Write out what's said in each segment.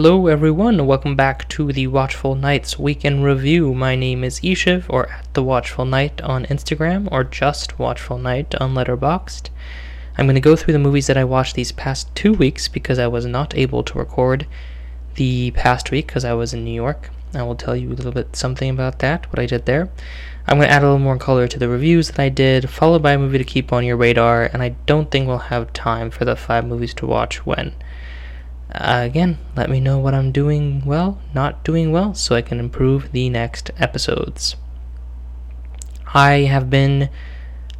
Hello, everyone. Welcome back to the Watchful Nights Weeks in Review. My name is Ishiv, or at the Watchful Night on Instagram, or just Watchful Night on Letterboxd. I'm going to go through the movies that I watched these past two weeks because I was not able to record the past week because I was in New York. I will tell you a little bit something about that, what I did there. I'm going to add a little more color to the reviews that I did, followed by a movie to keep on your radar, and I don't think we'll have time for the five movies to watch when. Uh, again, let me know what I'm doing well, not doing well, so I can improve the next episodes. I have been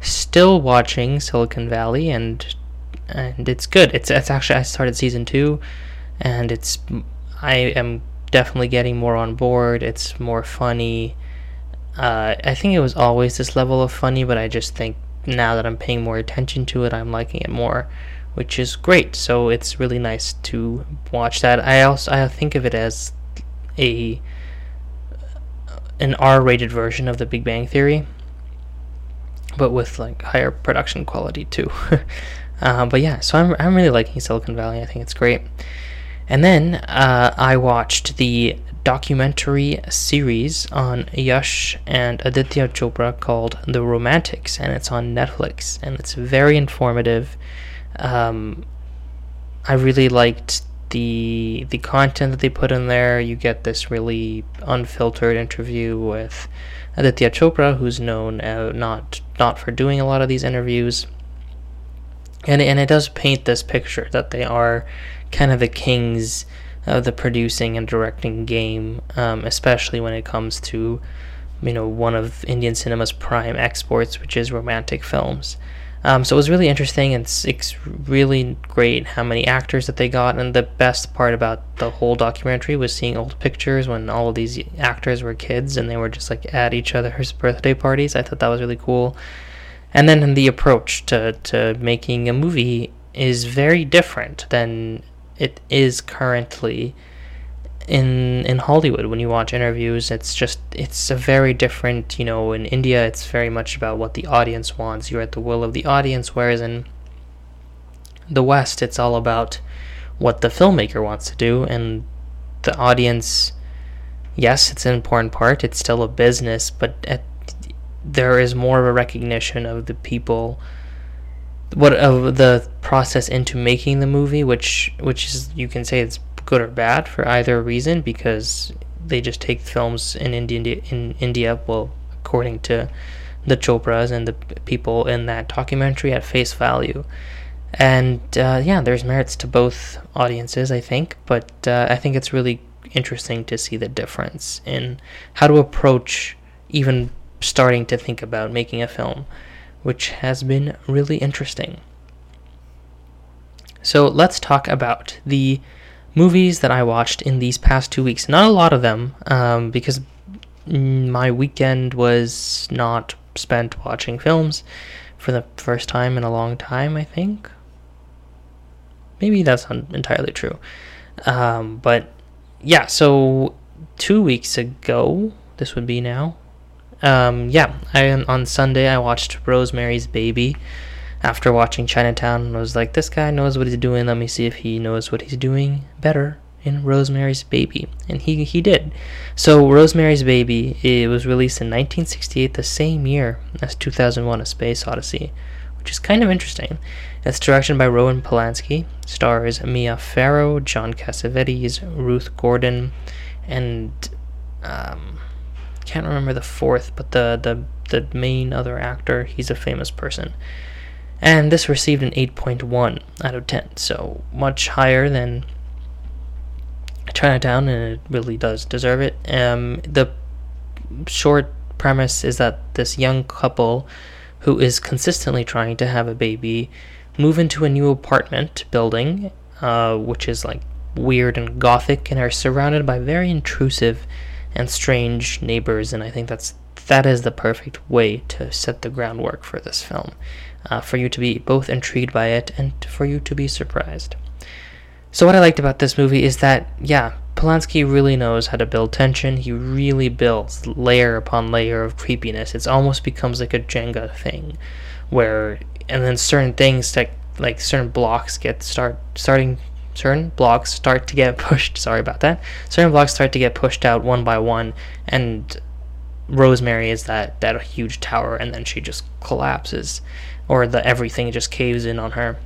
still watching Silicon Valley, and and it's good. It's it's actually I started season two, and it's I am definitely getting more on board. It's more funny. Uh, I think it was always this level of funny, but I just think now that I'm paying more attention to it, I'm liking it more which is great. So it's really nice to watch that. I also I think of it as a an R-rated version of The Big Bang Theory, but with like higher production quality too. uh, but yeah, so I'm I'm really liking Silicon Valley. I think it's great. And then uh, I watched the documentary series on Yash and Aditya Chopra called The Romantics, and it's on Netflix, and it's very informative. Um, I really liked the the content that they put in there. You get this really unfiltered interview with Aditya Chopra, who's known uh, not not for doing a lot of these interviews, and and it does paint this picture that they are kind of the kings of the producing and directing game, um, especially when it comes to you know one of Indian cinema's prime exports, which is romantic films. Um, so it was really interesting. It's it's really great how many actors that they got, and the best part about the whole documentary was seeing old pictures when all of these actors were kids and they were just like at each other's birthday parties. I thought that was really cool. And then the approach to to making a movie is very different than it is currently in in Hollywood when you watch interviews it's just it's a very different you know in India it's very much about what the audience wants. You're at the will of the audience whereas in the west it's all about what the filmmaker wants to do and the audience yes it's an important part it's still a business but at, there is more of a recognition of the people what of the process into making the movie which which is you can say it's good or bad for either reason because they just take films in India in India well according to the Chopras and the people in that documentary at face value. And uh, yeah, there's merits to both audiences, I think, but uh, I think it's really interesting to see the difference in how to approach even starting to think about making a film, which has been really interesting. So let's talk about the movies that I watched in these past two weeks. Not a lot of them, um, because my weekend was not spent watching films for the first time in a long time, I think. Maybe that's not entirely true. Um, but yeah, so two weeks ago, this would be now. Um, yeah, I, on Sunday I watched Rosemary's Baby after watching Chinatown, I was like, this guy knows what he's doing. Let me see if he knows what he's doing better in Rosemary's Baby. And he, he did. So, Rosemary's Baby, it was released in 1968, the same year as 2001 A Space Odyssey, which is kind of interesting. It's directed by Roman Polanski, stars Mia Farrow, John Cassavetes, Ruth Gordon, and um, can't remember the fourth, but the, the, the main other actor, he's a famous person and this received an 8.1 out of 10, so much higher than Chinatown, and it really does deserve it. Um, the short premise is that this young couple, who is consistently trying to have a baby, move into a new apartment building, uh, which is like weird and gothic, and are surrounded by very intrusive and strange neighbors, and I think that's that is the perfect way to set the groundwork for this film uh, for you to be both intrigued by it and for you to be surprised. So, what I liked about this movie is that, yeah, Polanski really knows how to build tension. He really builds layer upon layer of creepiness. It almost becomes like a Jenga thing, where and then certain things like like certain blocks get start starting certain blocks start to get pushed. Sorry about that. Certain blocks start to get pushed out one by one, and Rosemary is that that huge tower, and then she just collapses, or the everything just caves in on her.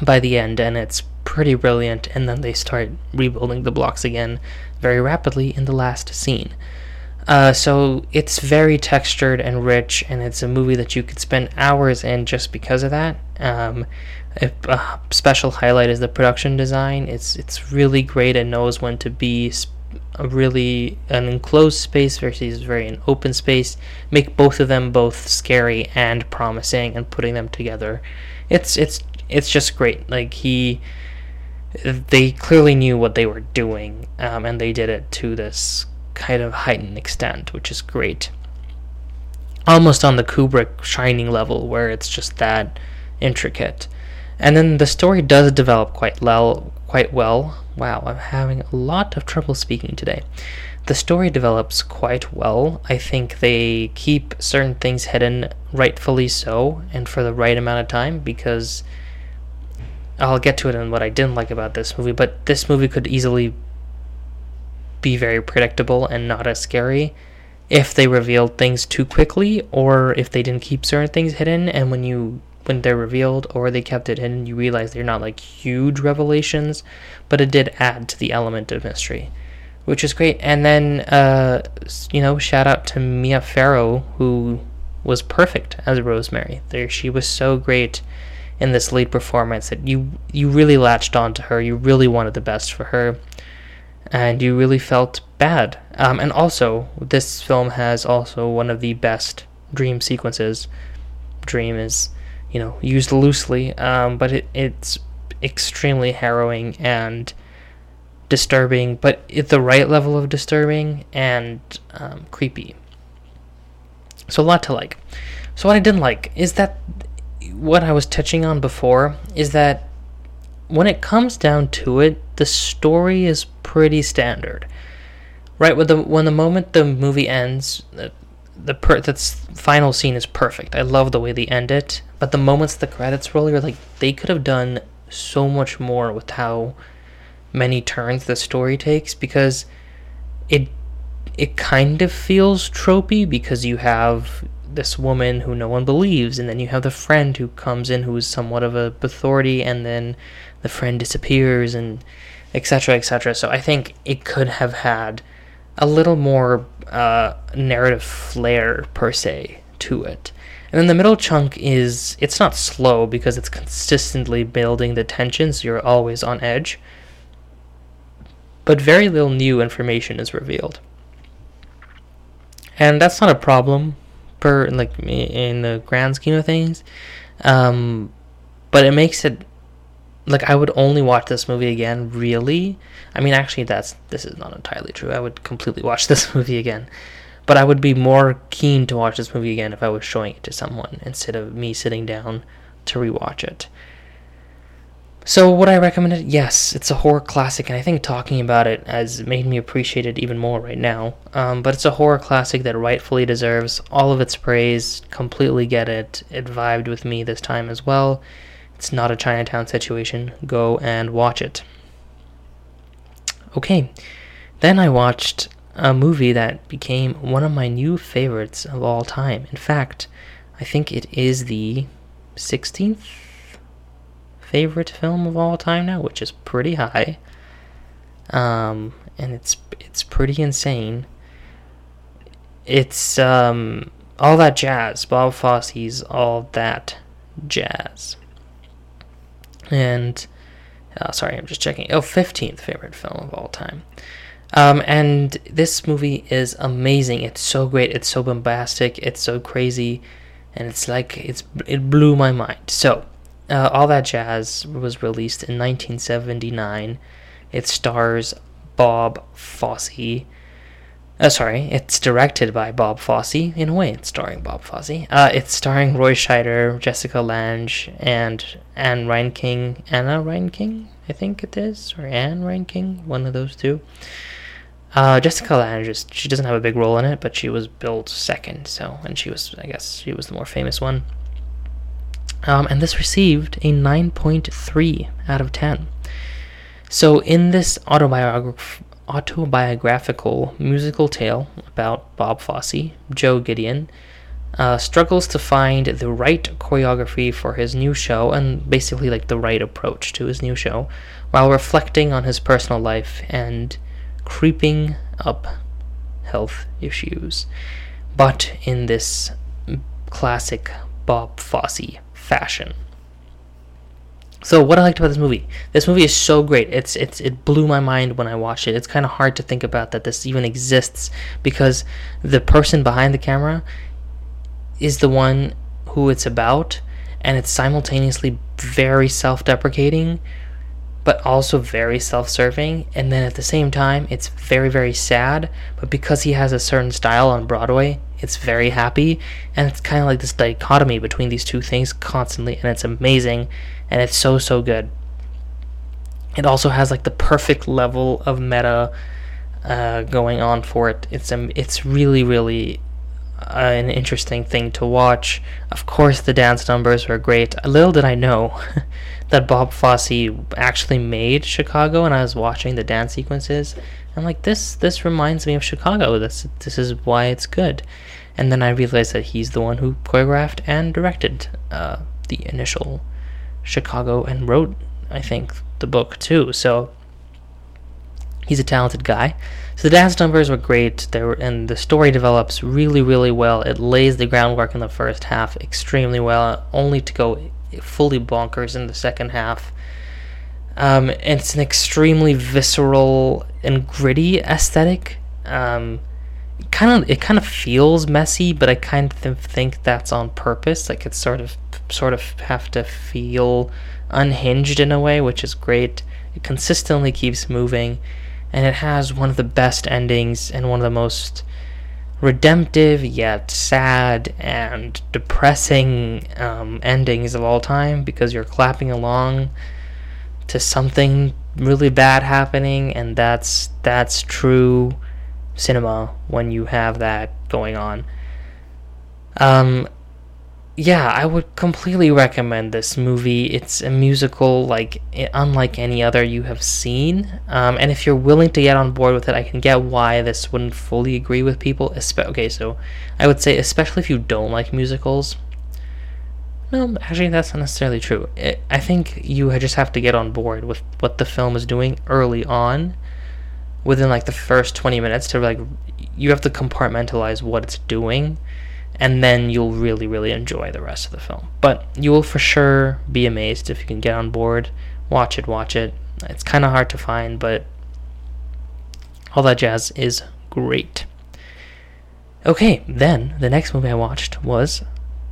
By the end, and it's pretty brilliant. And then they start rebuilding the blocks again very rapidly in the last scene. Uh, so it's very textured and rich, and it's a movie that you could spend hours in just because of that. Um, a special highlight is the production design. It's it's really great and knows when to be a really an enclosed space versus very an open space. Make both of them both scary and promising, and putting them together, it's it's it's just great. Like he, they clearly knew what they were doing, um, and they did it to this kind of heightened extent, which is great. Almost on the Kubrick Shining level, where it's just that intricate. And then the story does develop quite well. Quite well. Wow, I'm having a lot of trouble speaking today. The story develops quite well. I think they keep certain things hidden, rightfully so, and for the right amount of time because I'll get to it in what I didn't like about this movie. But this movie could easily be very predictable and not as scary if they revealed things too quickly or if they didn't keep certain things hidden and when you when they're revealed or they kept it hidden, you realize they're not like huge revelations, but it did add to the element of mystery, which is great. And then, uh, you know, shout out to Mia Farrow, who was perfect as Rosemary. There, she was so great in this lead performance that you you really latched on to her. You really wanted the best for her, and you really felt bad. Um, and also, this film has also one of the best dream sequences. Dream is you know, used loosely, um, but it, it's extremely harrowing and disturbing, but at the right level of disturbing and um, creepy. So a lot to like. So what I didn't like is that what I was touching on before is that when it comes down to it, the story is pretty standard. Right when the when the moment the movie ends, the per that's final scene is perfect. I love the way they end it, but the moments the credits roll, you're like they could have done so much more with how many turns the story takes because it it kind of feels tropey because you have this woman who no one believes and then you have the friend who comes in who is somewhat of a authority and then the friend disappears and etc etc so i think it could have had a little more uh, narrative flair per se to it. And then the middle chunk is it's not slow because it's consistently building the tension, so you're always on edge. But very little new information is revealed. And that's not a problem per like in the grand scheme of things. Um, but it makes it like I would only watch this movie again, really. I mean, actually, that's this is not entirely true. I would completely watch this movie again, but I would be more keen to watch this movie again if I was showing it to someone instead of me sitting down to rewatch it. So, would I recommend it? Yes, it's a horror classic, and I think talking about it has made me appreciate it even more right now. Um, but it's a horror classic that rightfully deserves all of its praise. Completely get it. It vibed with me this time as well it's not a Chinatown situation. Go and watch it. Okay, then I watched a movie that became one of my new favorites of all time. In fact, I think it is the 16th favorite film of all time now, which is pretty high. Um, and it's it's pretty insane. It's um, all that jazz, Bob Fosse's all that jazz. And uh, sorry, I'm just checking. Oh, 15th favorite film of all time. Um, and this movie is amazing. It's so great. It's so bombastic. It's so crazy, and it's like it's it blew my mind. So, uh, all that jazz was released in 1979. It stars Bob Fosse, uh, sorry, it's directed by Bob Fosse. In a way, it's starring Bob Fosse. Uh, it's starring Roy Scheider, Jessica Lange, and Ann Reinking. Anna Reinking, I think it is, or Ann Reinking, one of those two. Uh, Jessica Lange, just, she doesn't have a big role in it, but she was billed second, so, and she was, I guess, she was the more famous one. Um, and this received a 9.3 out of 10. So, in this autobiograph- autobiographical musical tale about Bob Fosse, Joe Gideon uh, struggles to find the right choreography for his new show and basically like the right approach to his new show while reflecting on his personal life and creeping up health issues. But in this classic Bob Fosse fashion. So what I liked about this movie, this movie is so great. It's it's it blew my mind when I watched it. It's kind of hard to think about that this even exists because the person behind the camera is the one who it's about and it's simultaneously very self-deprecating but also very self-serving. And then at the same time it's very very sad but because he has a certain style on Broadway it's very happy. And it's kind of like this dichotomy between these two things constantly and it's amazing and it's so so good. It also has like the perfect level of meta uh, going on for it. It's um, it's really really uh, an interesting thing to watch. Of course the dance numbers were great. Little did i know that bob fosse actually made chicago and i was watching the dance sequences I'm like, this this reminds me of Chicago. This this is why it's good. And then I realized that he's the one who choreographed and directed uh, the initial Chicago and wrote, I think, the book too. So he's a talented guy. So the dance numbers were great. There and the story develops really, really well. It lays the groundwork in the first half extremely well, only to go fully bonkers in the second half. Um, it's an extremely visceral and gritty aesthetic. Um, kind of it kind of feels messy, but I kind of think that's on purpose. Like it's sort of sort of have to feel unhinged in a way, which is great. It consistently keeps moving, and it has one of the best endings and one of the most redemptive yet sad and depressing um, endings of all time because you're clapping along to something really bad happening and that's that's true cinema when you have that going on. Um yeah i would completely recommend this movie. It's a musical like unlike any other you have seen. Um, and if you're willing to get on board with it i can get why this wouldn't fully agree with people Espe- okay so i would say especially if you don't like musicals no, actually, that's not necessarily true. It, I think you just have to get on board with what the film is doing early on, within like the first 20 minutes to like, you have to compartmentalize what it's doing, and then you'll really, really enjoy the rest of the film. But you will for sure be amazed if you can get on board. Watch it, watch it. It's kind of hard to find, but all that jazz is great. Okay, then the next movie I watched was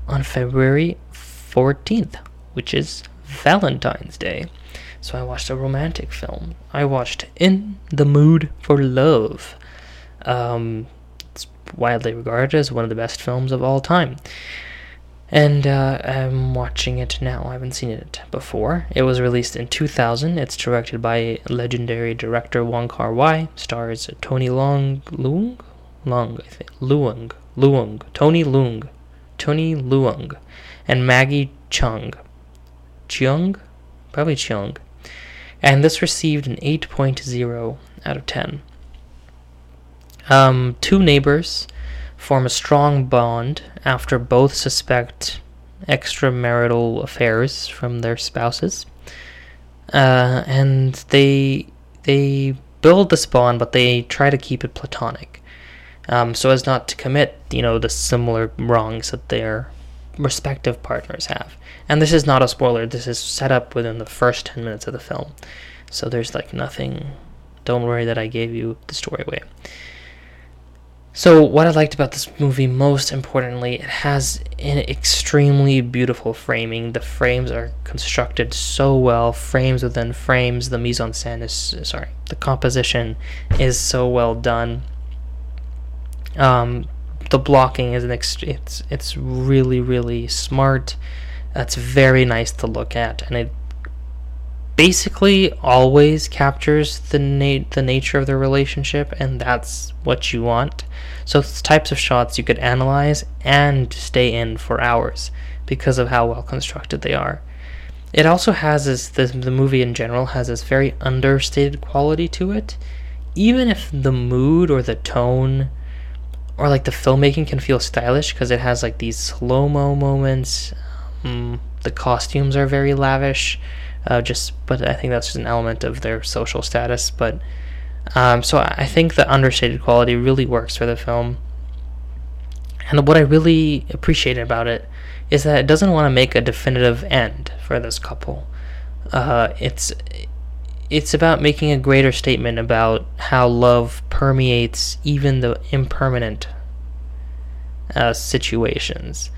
on February 14th, which is Valentine's Day. So I watched a romantic film. I watched In the Mood for Love. Um, widely regarded as one of the best films of all time. And uh, I'm watching it now. I haven't seen it before. It was released in 2000. It's directed by legendary director Wong Kar Wai. Stars Tony Long Leung, Long I think Leung Leung Tony Leung, Tony Leung and Maggie Cheung. Cheung? Probably Cheung. And this received an 8.0 out of 10. Um, two neighbors form a strong bond after both suspect extramarital affairs from their spouses. Uh, and they they build this bond, but they try to keep it platonic, um, so as not to commit, you know, the similar wrongs that they're respective partners have. And this is not a spoiler, this is set up within the first 10 minutes of the film. So there's like nothing, don't worry that I gave you the story away. So, what I liked about this movie most importantly, it has an extremely beautiful framing. The frames are constructed so well, frames within frames. The mise en scène is, sorry, the composition is so well done. Um, the blocking is an ext- it's it's really really smart. That's very nice to look at, and it basically always captures the na- the nature of the relationship, and that's what you want. So types of shots you could analyze and stay in for hours because of how well constructed they are. It also has this, this the movie in general has this very understated quality to it. Even if the mood or the tone or like the filmmaking can feel stylish because it has like these slow mo moments. Um, the costumes are very lavish, uh, just but I think that's just an element of their social status. But um, so I think the understated quality really works for the film. And what I really appreciate about it is that it doesn't want to make a definitive end for this couple. Uh, it's it's about making a greater statement about how love permeates even the impermanent uh, situations,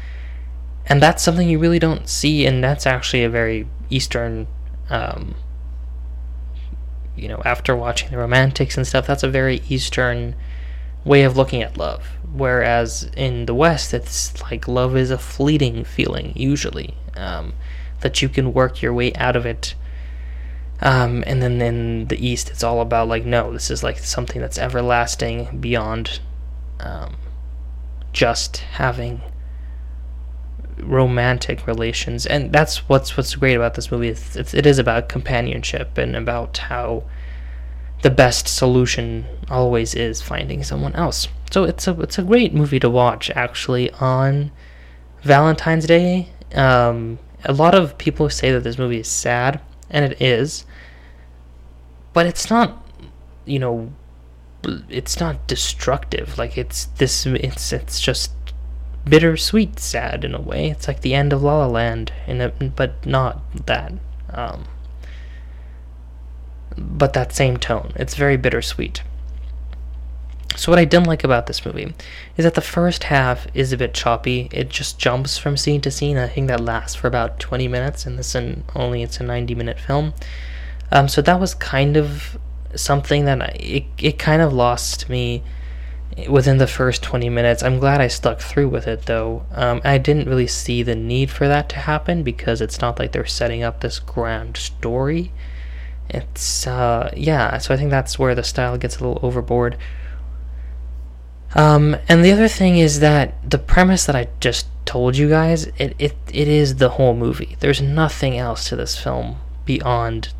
and that's something you really don't see, and that's actually a very Eastern. Um, you know, after watching the romantics and stuff, that's a very Eastern way of looking at love. Whereas in the West, it's like love is a fleeting feeling, usually, um, that you can work your way out of it. Um, and then in the East, it's all about like, no, this is like something that's everlasting beyond um, just having romantic relations. And that's what's what's great about this movie. It's, it's, it is about companionship and about how the best solution always is finding someone else. So it's a it's a great movie to watch actually on Valentine's Day. Um, a lot of people say that this movie is sad, and it is, but it's not, you know, it's not destructive. Like it's this, it's it's just bittersweet sad in a way. It's like the end of La La Land, in a, but not that. Um, but that same tone. It's very bittersweet. So what I didn't like about this movie is that the first half is a bit choppy. It just jumps from scene to scene. I think that lasts for about 20 minutes, and this in only it's a 90 minute film. Um, so that was kind of something that I, it it kind of lost me within the first 20 minutes. I'm glad I stuck through with it though. Um, I didn't really see the need for that to happen because it's not like they're setting up this grand story. It's uh, yeah so i think that's where the style gets a little overboard. Um, and the other thing is that the premise that i just told you guys it, it, it is the whole movie. There's nothing else to this film beyond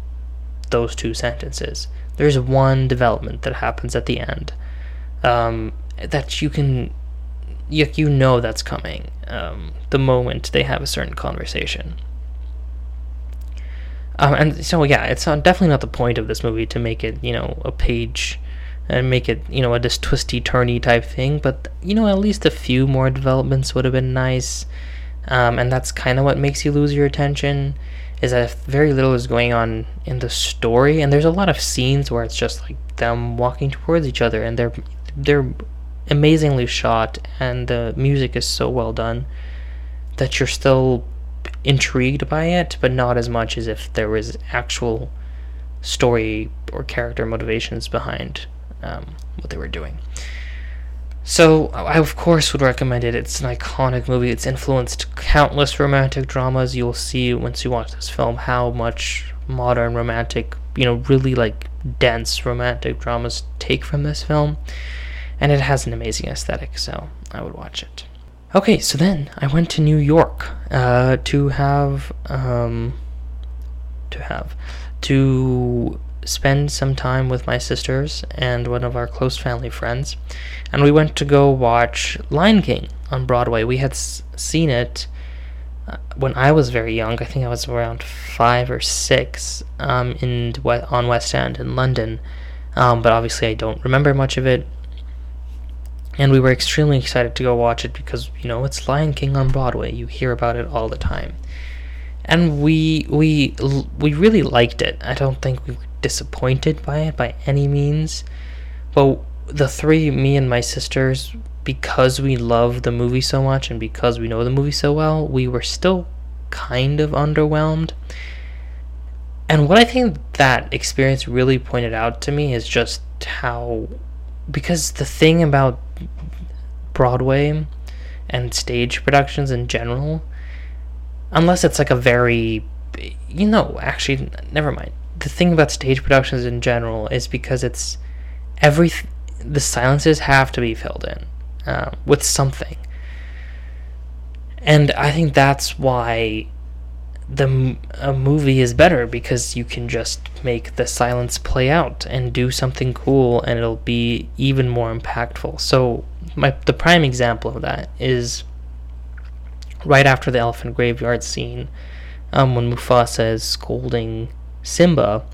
those two sentences. There's one development that happens at the end um, that you can you, you know that's coming um, the moment they have a certain conversation um, and so yeah, it's not, definitely not the point of this movie to make it you know a page and make it you know a this twisty turny type thing. But you know at least a few more developments would have been nice. Um, and that's kind of what makes you lose your attention is that very little is going on in the story and there's a lot of scenes where it's just like them walking towards each other and they're they're amazingly shot and the music is so well done that you're still intrigued by it, but not as much as if there was actual story or character motivations behind um, what they were doing. So, I of course would recommend it. It's an iconic movie. It's influenced countless romantic dramas. You'll see once you watch this film how much modern romantic, you know, really like dense romantic dramas take from this film. And it has an amazing aesthetic, so I would watch it. Okay, so then I went to New York uh, to have um, to have to spend some time with my sisters and one of our close family friends, and we went to go watch Lion King on Broadway. We had s- seen it uh, when I was very young. I think I was around five or six um, in on West End in London, um, but obviously I don't remember much of it and we were extremely excited to go watch it because you know it's Lion King on Broadway. You hear about it all the time, and we we we really liked it. I don't think we were disappointed by it by any means, but the three, me and my sisters, because we love the movie so much and because we know the movie so well, we were still kind of underwhelmed. And what I think that experience really pointed out to me is just how because the thing about Broadway and stage productions in general, unless it's like a very you know, actually, never mind. The thing about stage productions in general is because it's every the silences have to be filled in uh, with something, and I think that's why the a movie is better because you can just make the silence play out and do something cool, and it'll be even more impactful. So, my the prime example of that is right after the elephant graveyard scene, um, when Mufasa is scolding Simba,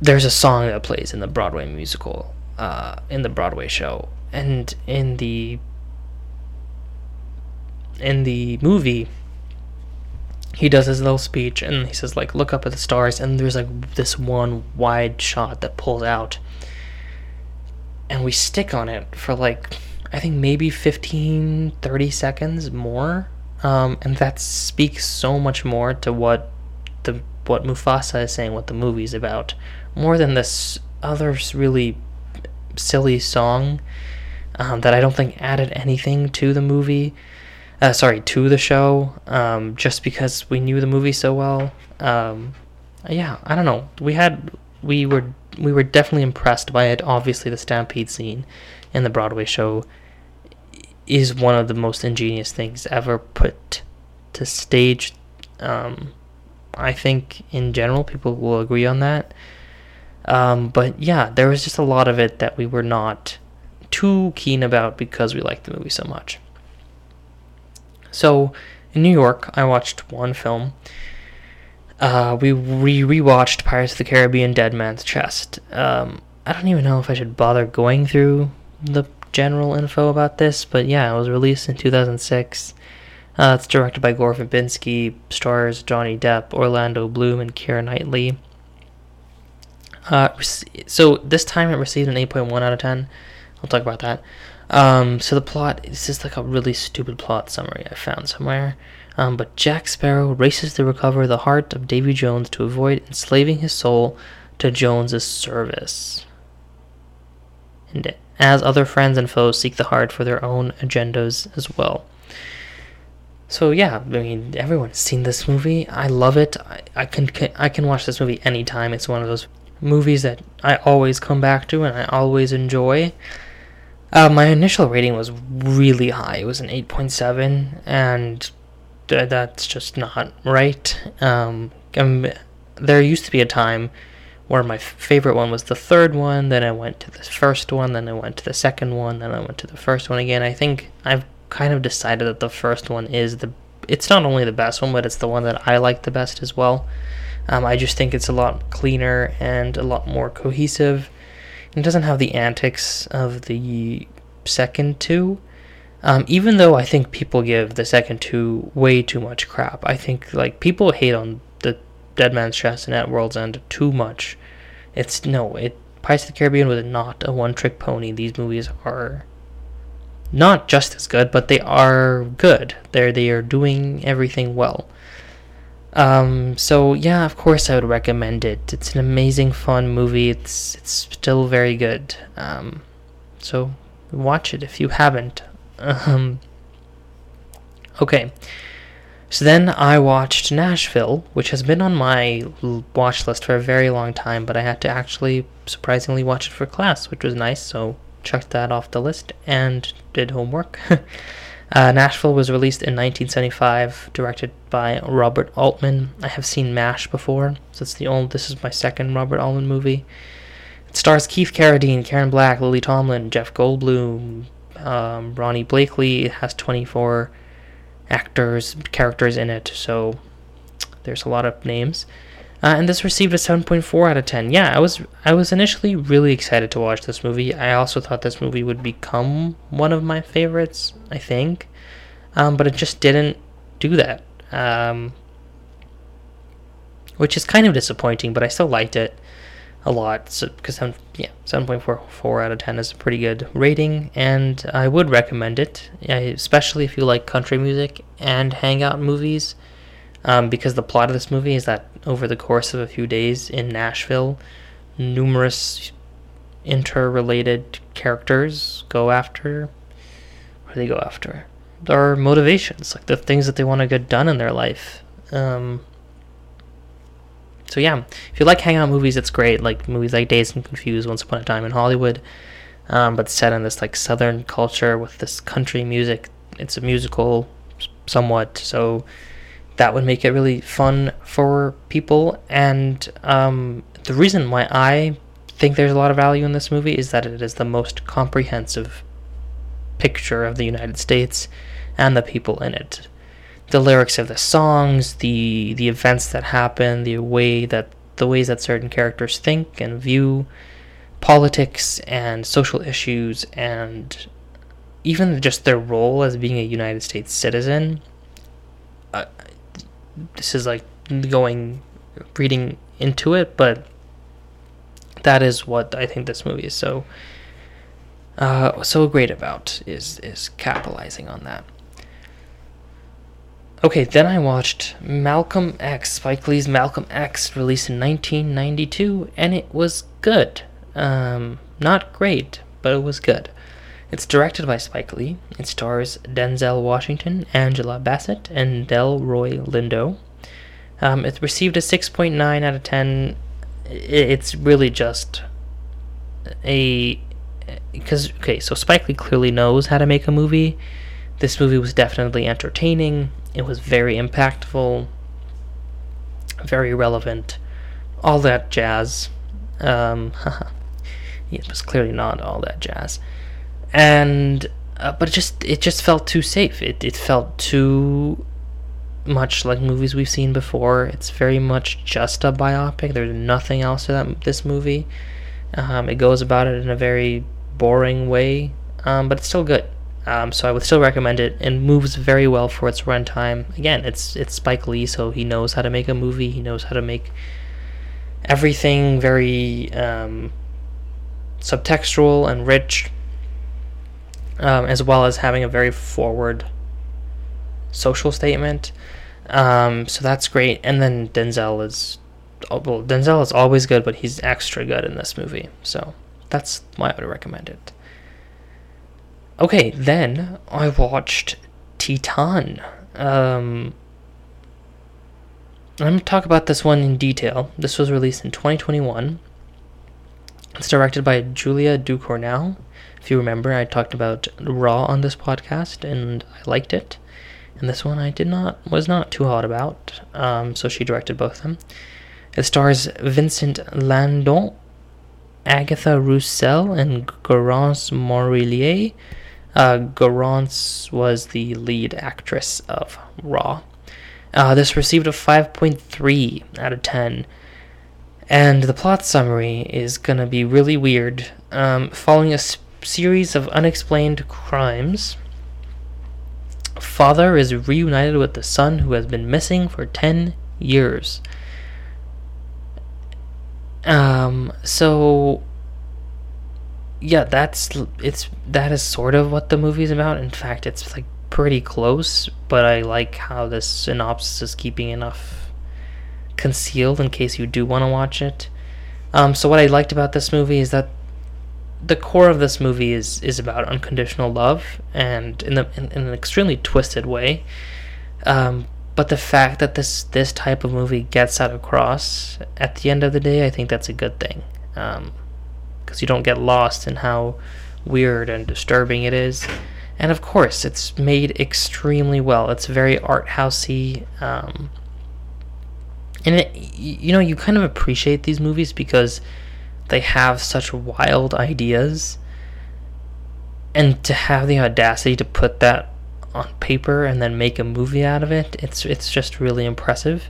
there's a song that plays in the Broadway musical, uh, in the Broadway show, and in the in the movie, he does his little speech and he says like, "Look up at the stars," and there's like this one wide shot that pulls out, and we stick on it for like I think maybe 15, 30 seconds more. Um, and that speaks so much more to what the what Mufasa is saying, what the movie's about, more than this other really silly song um, that I don't think added anything to the movie. Uh, sorry, to the show, um, just because we knew the movie so well. Um, yeah, I don't know. We had we were we were definitely impressed by it. Obviously, the stampede scene in the Broadway show is one of the most ingenious things ever put to stage. Um, I think in general people will agree on that. Um, but yeah, there was just a lot of it that we were not too keen about because we liked the movie so much. So in New York, I watched one film. Uh, we re rewatched Pirates of the Caribbean: Dead Man's Chest. Um, I don't even know if I should bother going through the general info about this, but yeah, it was released in 2006. Uh, it's directed by Gore Verbinski, stars Johnny Depp, Orlando Bloom, and Keira Knightley. Uh, so this time it received an 8.1 out of 10. I'll talk about that. Um, so the plot is like a really stupid plot summary I found somewhere. Um, but Jack Sparrow races to recover the heart of Davy Jones to avoid enslaving his soul to Jones's service. And as other friends and foes seek the heart for their own agendas as well. So yeah, I mean, everyone's seen this movie. I love it. I, I can I can watch this movie anytime. It's one of those movies that I always come back to and I always enjoy. Uh, my initial rating was really high. It was an 8.7, and th- that's just not right. Um, um, there used to be a time where my favorite one was the third one, then I went to the first one, then I went to the second one, then I went to the first one again. I think I've kind of decided that the first one is the it's not only the best one, but it's the one that I like the best as well. Um, I just think it's a lot cleaner and a lot more cohesive. It doesn't have the antics of the second two. Um, even though I think people give the second two way too much crap. I think like people hate on the Dead Man's Chest and At World's End too much. It's no, it Pirates of the Caribbean was not a one-trick pony. These movies are not just as good, but they are good. They're they are doing everything well. Um, so yeah, of course I would recommend it. It's an amazing, fun movie. It's it's still very good. Um, so watch it if you haven't. Um, okay. So then I watched Nashville, which has been on my watch list for a very long time, but I had to actually surprisingly watch it for class, which was nice. So checked that off the list and did homework. uh, Nashville was released in 1975, directed by Robert Altman. I have seen MASH before, so it's the only. This is my second Robert Altman movie. It stars Keith Carradine, Karen Black, Lily Tomlin, Jeff Goldblum, um, Ronee Blakley. It has 24 actors, characters in it, so there's a lot of names. Uh, and this received a 7.4 out of 10. Yeah, I was I was initially really excited to watch this movie. I also thought this movie would become one of my favorites. I think, um, but it just didn't do that, um, which is kind of disappointing. But I still liked it a lot so, because I'm, yeah, 7.44 out of 10 is a pretty good rating, and I would recommend it, especially if you like country music and hangout movies. Um, because the plot of this movie is that over the course of a few days in Nashville, numerous interrelated characters go after. What do they go after? Their motivations, like the things that they want to get done in their life. Um, so yeah, if you like hangout movies, it's great. Like movies like Dazed and Confused, Once Upon a Time in Hollywood, um, but set in this like Southern culture with this country music. It's a musical, somewhat. So that would make it really fun for people. And um, the reason why I think there's a lot of value in this movie is that it is the most comprehensive picture of the United States and the people in it. The lyrics of the songs, the the events that happen, the way that the ways that certain characters think and view politics and social issues and even just their role as being a United States citizen. Uh, this is like going reading into it, but that is what I think this movie is so uh, so great about is is capitalizing on that. Okay, then I watched Malcolm X, Spike Lee's Malcolm X, released in 1992, and it was good. Um, not great, but it was good. It's directed by Spike Lee. It stars Denzel Washington, Angela Bassett, and Delroy Lindo. Um, it received a 6.9 out of 10. It's really just a because okay, so Spike Lee clearly knows how to make a movie. This movie was definitely entertaining. It was very impactful, very relevant, all that jazz. Um, it was clearly not all that jazz, and uh, but it just it just felt too safe. It it felt too much like movies we've seen before. It's very much just a biopic. There's nothing else to that this movie. Um, it goes about it in a very boring way, um, but it's still good. Um, so I would still recommend it and moves very well for its runtime. Again, it's it's Spike Lee, so he knows how to make a movie. He knows how to make everything very um, subtextual and rich, um, as well as having a very forward social statement. Um, so that's great. And then Denzel is, well, Denzel is always good, but he's extra good in this movie. So that's why I would recommend it. Okay, then I watched Titane. Um, I'm going to talk about this one in detail. This was released in 2021. It's directed by Julia Ducournau. If you remember, I talked about Raw on this podcast, and I liked it. And this one I did not was not too hot about. Um, so she directed both of them. It stars Vincent Lindon, Agathe Rousselle, and Garance Marillier. Uh, Garance was the lead actress of Raw. Uh, this received a 5.3 out of 10. And the plot summary is gonna be really weird. Um, following a s- series of unexplained crimes, father is reunited with the son who has been missing for 10 years. Um, so yeah, that's it's that is sort of what the movie's about. In fact, it's like pretty close, but I like how this synopsis is keeping enough concealed in case you do want to watch it. Um, so what I liked about this movie is that the core of this movie is is about unconditional love, and in the in, in an extremely twisted way. Um, but the fact that this this type of movie gets that across at the end of the day, I think that's a good thing. Um, because you don't get lost in how weird and disturbing it is. And of course, it's made extremely well. It's very art housey, um, and it, you know you kind of appreciate these movies because they have such wild ideas, and to have the audacity to put that on paper and then make a movie out of it, it's it's just really impressive.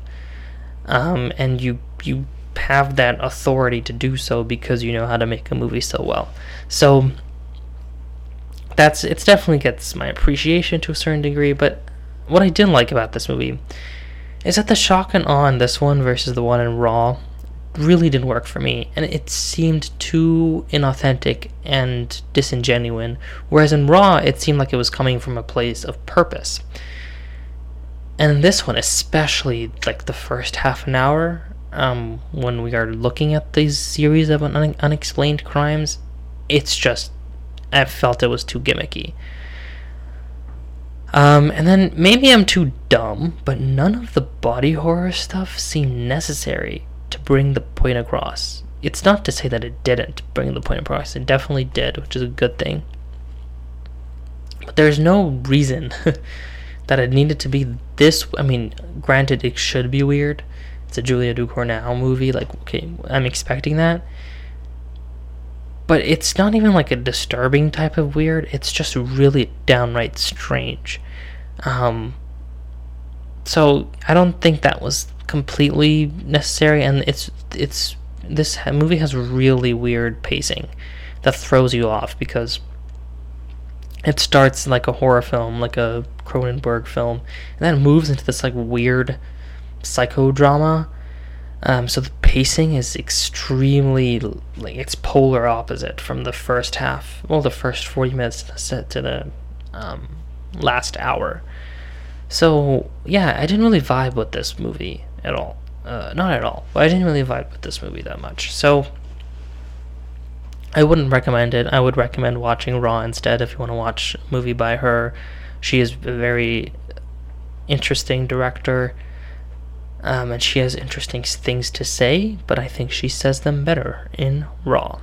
Um, and you you have that authority to do so because you know how to make a movie so well. So that's it's definitely gets my appreciation to a certain degree, but what I didn't like about this movie is that the shock and awe in this one versus the one in Raw really didn't work for me, and it seemed too inauthentic and disingenuine. Whereas in Raw, it seemed like it was coming from a place of purpose. And this one, especially like the first half an hour, um, when we are looking at these series of un- unexplained crimes, it's just I felt it was too gimmicky. Um, and then maybe I'm too dumb, but none of the body horror stuff seemed necessary to bring the point across. It's not to say that it didn't bring the point across. It definitely did, which is a good thing. But there's no reason that it needed to be this. I mean, granted, it should be weird. It's a Julia Ducournau movie. Like, okay, I'm expecting that. But it's not even like a disturbing type of weird. It's just really downright strange. Um, so I don't think that was completely necessary, and it's it's this movie has really weird pacing that throws you off because it starts like a horror film, like a Cronenberg film, and then moves into this like weird psychodrama. Um, so the pacing is extremely like it's polar opposite from the first half, well, the first forty minutes to the um, last hour. So yeah, I didn't really vibe with this movie at all. Uh, not at all, but I didn't really vibe with this movie that much. So I wouldn't recommend it. I would recommend watching Raw instead if you want to watch a movie by her. She is a very interesting director. Um, and she has interesting things to say, but I think she says them better in Raw.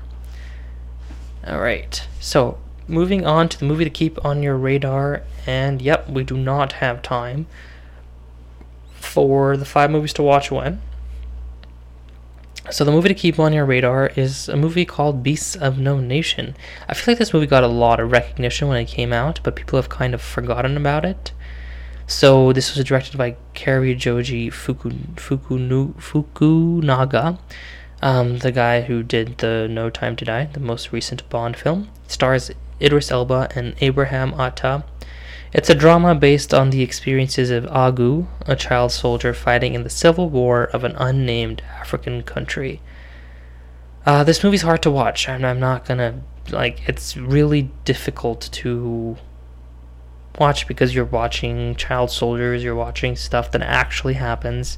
Alright, so moving on to the movie to keep on your radar, and yep, we do not have time for the five movies to watch when. So the movie to keep on your radar is a movie called Beasts of No Nation. I feel like this movie got a lot of recognition when it came out, but people have kind of forgotten about it. So this was directed by Cary Joji Fuku, Fuku, Fukunaga, um, the guy who did the No Time to Die, the most recent Bond film. It stars Idris Elba and Abraham Atta. It's a drama based on the experiences of Agu, a child soldier fighting in the civil war of an unnamed African country. Uh, this movie's hard to watch. I'm, I'm not gonna like. It's really difficult to watch because you're watching child soldiers. You're watching stuff that actually happens.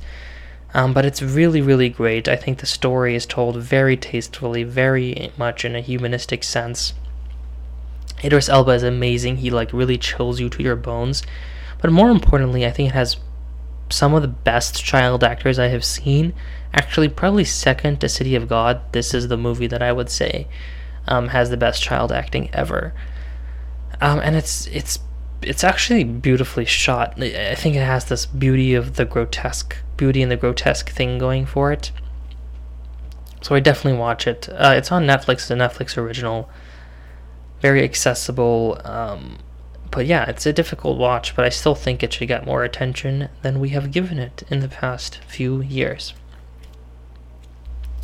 Um, but it's really, really great. I think the story is told very tastefully, very much in a humanistic sense. Idris Elba is amazing. He like really chills you to your bones. But more importantly, I think it has some of the best child actors I have seen. Actually, probably second to City of God. This is the movie that I would say um, has the best child acting ever. Um, and it's it's it's actually beautifully shot. I think it has this beauty of the grotesque, beauty and the grotesque thing going for it. So I definitely watch it. Uh, it's on Netflix, it's a Netflix original very accessible. Um, but yeah, it's a difficult watch, but I still think it should get more attention than we have given it in the past few years.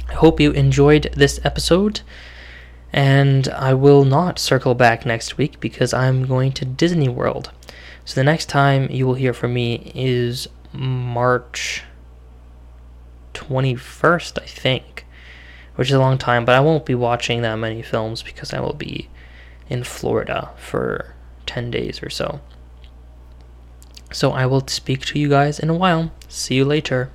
I hope you enjoyed this episode, and I will not circle back next week because I'm going to Disney World. So the next time you will hear from me is March 21st, I think, which is a long time, but I won't be watching that many films because I will be in Florida for 10 days or so. So I will speak to you guys in a while. See you later.